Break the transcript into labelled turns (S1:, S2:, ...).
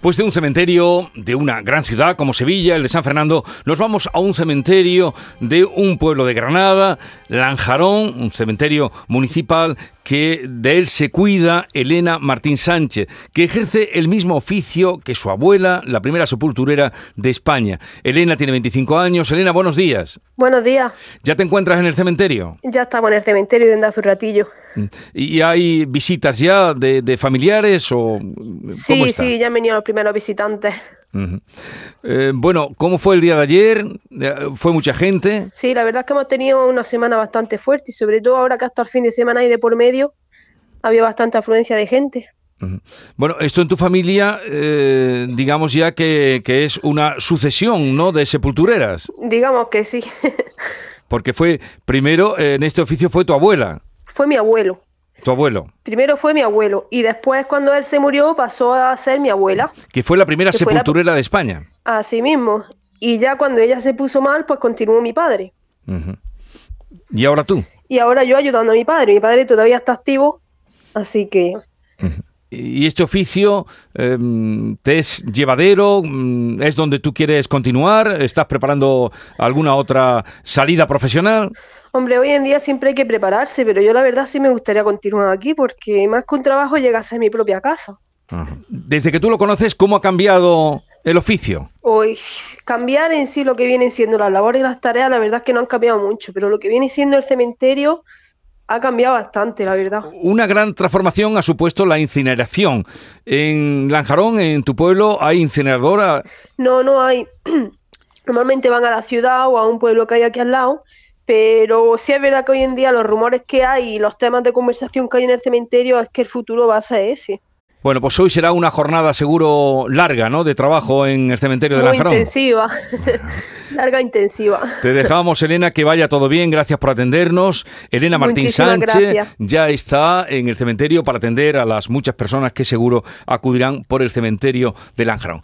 S1: Pues de un cementerio de una gran ciudad como Sevilla, el de San Fernando, nos vamos a un cementerio de un pueblo de Granada, Lanjarón, un cementerio municipal que de él se cuida Elena Martín Sánchez, que ejerce el mismo oficio que su abuela, la primera sepulturera de España. Elena tiene 25 años. Elena, buenos días.
S2: Buenos días.
S1: ¿Ya te encuentras en el cementerio?
S2: Ya estamos en el cementerio desde hace un ratillo.
S1: ¿Y hay visitas ya de, familiares o
S2: Sí, sí, ya han venido los primeros visitantes.
S1: Eh, bueno, ¿cómo fue el día de ayer? ¿Fue mucha gente?
S2: Sí, la verdad es que hemos tenido una semana bastante fuerte y sobre todo ahora que hasta el fin de semana y de por medio había bastante afluencia de gente.
S1: Bueno, esto en tu familia, eh, digamos ya que, que, es una sucesión, ¿no? De sepultureras.
S2: Digamos que sí.
S1: Porque fue, primero, en este oficio fue tu abuela
S2: fue mi abuelo.
S1: ¿Tu abuelo?
S2: Primero fue mi abuelo y después cuando él se murió pasó a ser mi abuela.
S1: Que fue la primera sepulturera de España.
S2: Así mismo. Y ya cuando ella se puso mal, pues continuó mi padre.
S1: ¿Y ahora tú?
S2: Y ahora yo ayudando a mi padre. Mi padre todavía está activo, así que...
S1: ¿Y este oficio em, te es llevadero? Mm, ¿Es donde tú quieres continuar? ¿Estás preparando alguna otra salida profesional?
S2: Hombre, hoy en día siempre hay que prepararse, pero yo la verdad sí me gustaría continuar aquí porque más que un trabajo llega a ser mi propia casa.
S1: Desde que tú lo conoces, ¿cómo ha cambiado el oficio?
S2: Hoy, cambiar en sí lo que vienen siendo las labores y las tareas, la verdad es que no han cambiado mucho, pero lo que viene siendo el cementerio ha cambiado bastante, la verdad.
S1: Una gran transformación ha supuesto la incineración. En Lanjarón, en tu pueblo, ¿hay incineradora?
S2: No, no hay. Normalmente van a la ciudad o a un pueblo que hay aquí al lado, pero sí es verdad que hoy en día los rumores que hay y los temas de conversación que hay en el cementerio es que el futuro va a ser ese.
S1: Bueno, pues hoy será una jornada seguro larga, ¿no? De trabajo en el cementerio de
S2: Muy intensiva, larga intensiva.
S1: Te dejamos, Elena, que vaya todo bien. Gracias por atendernos. Elena Martín Sánchez ya está en el cementerio para atender a las muchas personas que seguro acudirán por el cementerio de Lanjarón.